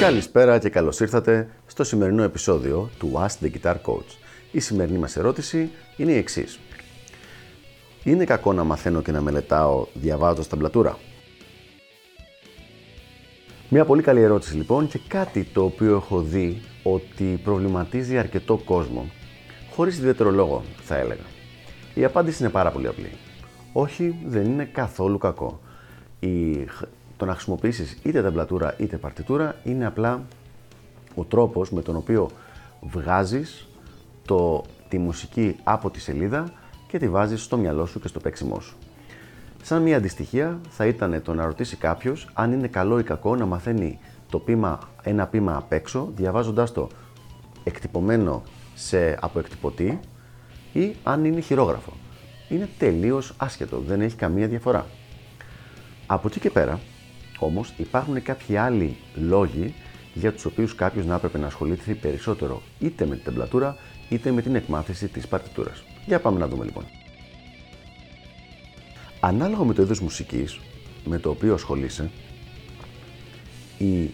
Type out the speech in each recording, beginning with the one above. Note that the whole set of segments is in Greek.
Καλησπέρα και καλώς ήρθατε στο σημερινό επεισόδιο του Ask the Guitar Coach. Η σημερινή μας ερώτηση είναι η εξής. Είναι κακό να μαθαίνω και να μελετάω διαβάζοντας ταμπλατούρα; Μια πολύ καλή ερώτηση λοιπόν και κάτι το οποίο έχω δει ότι προβληματίζει αρκετό κόσμο. Χωρίς ιδιαίτερο λόγο θα έλεγα. Η απάντηση είναι πάρα πολύ απλή. Όχι, δεν είναι καθόλου κακό. Η... Το να χρησιμοποιήσεις είτε ταμπλατούρα είτε παρτιτούρα είναι απλά ο τρόπος με τον οποίο βγάζεις το, τη μουσική από τη σελίδα και τη βάζεις στο μυαλό σου και στο παίξιμό σου. Σαν μια αντιστοιχεία θα ήταν το να ρωτήσει κάποιος αν είναι καλό ή κακό να μαθαίνει το πείμα, ένα πείμα απ' έξω, διαβάζοντάς το εκτυπωμένο σε αποεκτυπωτή ή αν είναι χειρόγραφο. Είναι τελείως άσχετο, δεν έχει καμία διαφορά. Από εκεί και πέρα, όμως, υπάρχουν κάποιοι άλλοι λόγοι για τους οποίους κάποιος να έπρεπε να ασχοληθεί περισσότερο είτε με την τεμπλατούρα είτε με την εκμάθηση της παρτιτούρας. Για πάμε να δούμε λοιπόν. Ανάλογα με το είδος μουσικής με το οποίο ασχολείσαι, η,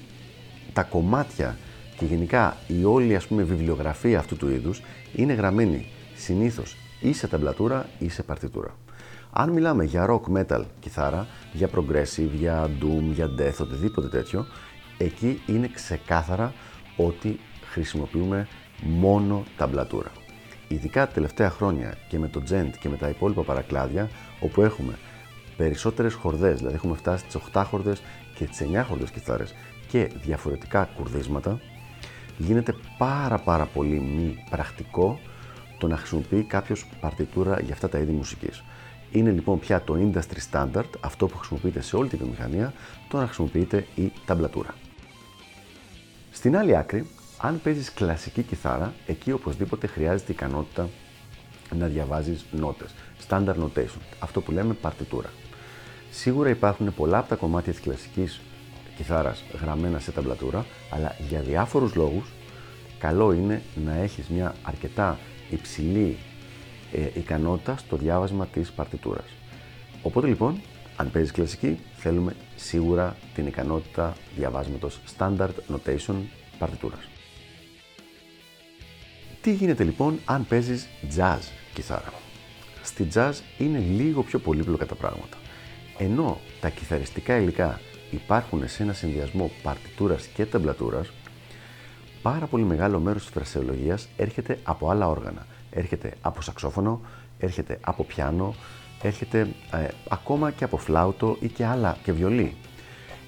τα κομμάτια και γενικά η όλη ας πούμε βιβλιογραφία αυτού του είδους είναι γραμμένη συνήθως ή σε ταμπλατούρα ή σε παρτιτούρα. Αν μιλάμε για rock metal κιθάρα, για progressive, για doom, για death, οτιδήποτε τέτοιο, εκεί είναι ξεκάθαρα ότι χρησιμοποιούμε μόνο ταμπλατούρα. Ειδικά τα τελευταία χρόνια και με το Gent και με τα υπόλοιπα παρακλάδια, όπου έχουμε περισσότερες χορδές, δηλαδή έχουμε φτάσει στις 8 χορδές και τις 9 χορδές κιθάρες και διαφορετικά κουρδίσματα, γίνεται πάρα πάρα πολύ μη πρακτικό το να χρησιμοποιεί κάποιος παρτιτούρα για αυτά τα είδη μουσικής. Είναι λοιπόν πια το industry standard, αυτό που χρησιμοποιείται σε όλη τη βιομηχανία, το να χρησιμοποιείται η ταμπλατούρα. Στην άλλη άκρη, αν παίζεις κλασική κιθάρα, εκεί οπωσδήποτε χρειάζεται ικανότητα να διαβάζεις νότες, standard notation, αυτό που λέμε παρτιτούρα. Σίγουρα υπάρχουν πολλά από τα κομμάτια της κλασικής κιθάρας γραμμένα σε ταμπλατούρα, αλλά για διάφορους λόγους καλό είναι να έχεις μια αρκετά υψηλή ε, ικανότητα στο διάβασμα της παρτιτούρας. Οπότε λοιπόν, αν παίζεις κλασική, θέλουμε σίγουρα την ικανότητα διαβάσματος standard notation παρτιτούρας. Τι γίνεται λοιπόν αν παίζεις jazz κιθάρα; Στη jazz είναι λίγο πιο πολύπλοκα τα πράγματα. Ενώ τα κιθαριστικά υλικά υπάρχουν σε ένα συνδυασμό παρτιτούρας και ταμπλατούρας, πάρα πολύ μεγάλο μέρος της φρασεολογίας έρχεται από άλλα όργανα. Έρχεται από σαξόφωνο, έρχεται από πιάνο, έρχεται ε, ακόμα και από φλάουτο ή και άλλα και βιολί.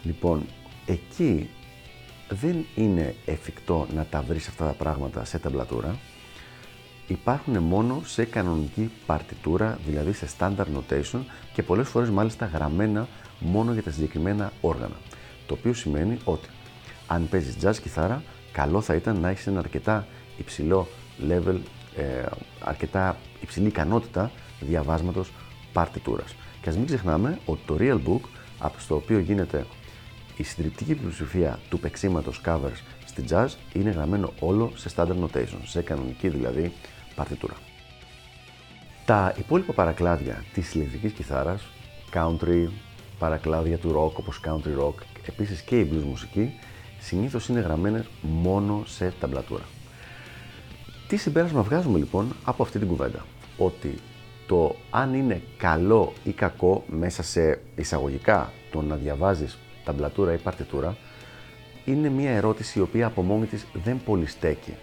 Λοιπόν, εκεί δεν είναι εφικτό να τα βρεις αυτά τα πράγματα σε ταμπλατούρα. Υπάρχουν μόνο σε κανονική παρτιτούρα, δηλαδή σε standard notation και πολλές φορές μάλιστα γραμμένα μόνο για τα συγκεκριμένα όργανα. Το οποίο σημαίνει ότι αν παίζεις jazz κιθάρα, καλό θα ήταν να έχεις ένα αρκετά υψηλό level, ε, αρκετά υψηλή ικανότητα διαβάσματος παρτιτούρας. Και ας μην ξεχνάμε ότι το Real Book, από το οποίο γίνεται η συντριπτική πλειοψηφία του παίξήματος covers στη jazz, είναι γραμμένο όλο σε standard notation, σε κανονική δηλαδή παρτιτούρα. Τα υπόλοιπα παρακλάδια της ηλεκτρικής κιθάρας, country, παρακλάδια του rock όπως country rock, επίσης και η blues μουσική, συνήθως είναι γραμμένες μόνο σε ταμπλατούρα. Τι συμπέρασμα βγάζουμε λοιπόν από αυτή την κουβέντα; Ότι το αν είναι καλό ή κακό μέσα σε εισαγωγικά το να διαβάζεις ταμπλατούρα ή παρτιτούρα είναι μια ερώτηση η οποία από μόνη της δεν πολύ στέκει.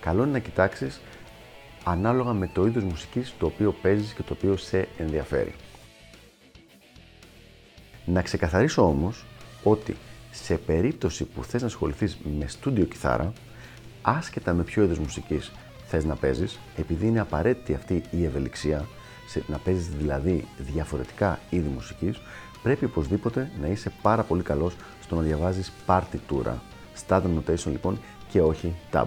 Καλό είναι να κοιτάξεις ανάλογα με το είδος μουσικής το οποίο παίζεις και το οποίο σε ενδιαφέρει. Να ξεκαθαρίσω όμως ότι σε περίπτωση που θες να ασχοληθείς με στούντιο κιθάρα, άσχετα με ποιο είδος μουσικής θες να παίζεις, επειδή είναι απαραίτητη αυτή η ευελιξία, να παίζεις δηλαδή διαφορετικά είδη μουσικής, πρέπει οπωσδήποτε να είσαι πάρα πολύ καλός στο να διαβάζεις partitούρα, standard notation λοιπόν και όχι tab.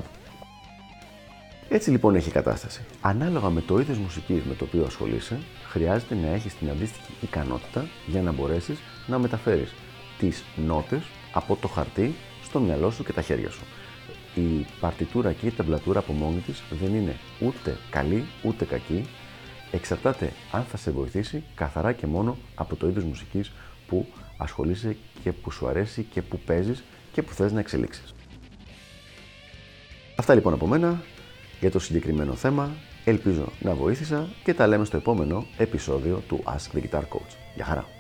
Έτσι λοιπόν έχει η κατάσταση. Ανάλογα με το είδος μουσικής με το οποίο ασχολείσαι, χρειάζεται να έχεις την αντίστοιχη ικανότητα για να μπορέσεις να μεταφέρεις τις νότες από το χαρτί στο μυαλό σου και τα χέρια σου. Η παρτιτούρα και η ταμπλατούρα από μόνη της δεν είναι ούτε καλή ούτε κακή. Εξαρτάται αν θα σε βοηθήσει καθαρά και μόνο από το είδος μουσικής που ασχολείσαι και που σου αρέσει και που παίζεις και που θες να εξελίξεις. Αυτά λοιπόν από μένα για το συγκεκριμένο θέμα. Ελπίζω να βοήθησα και τα λέμε στο επόμενο επεισόδιο του Ask the Guitar Coach. Γεια χαρά!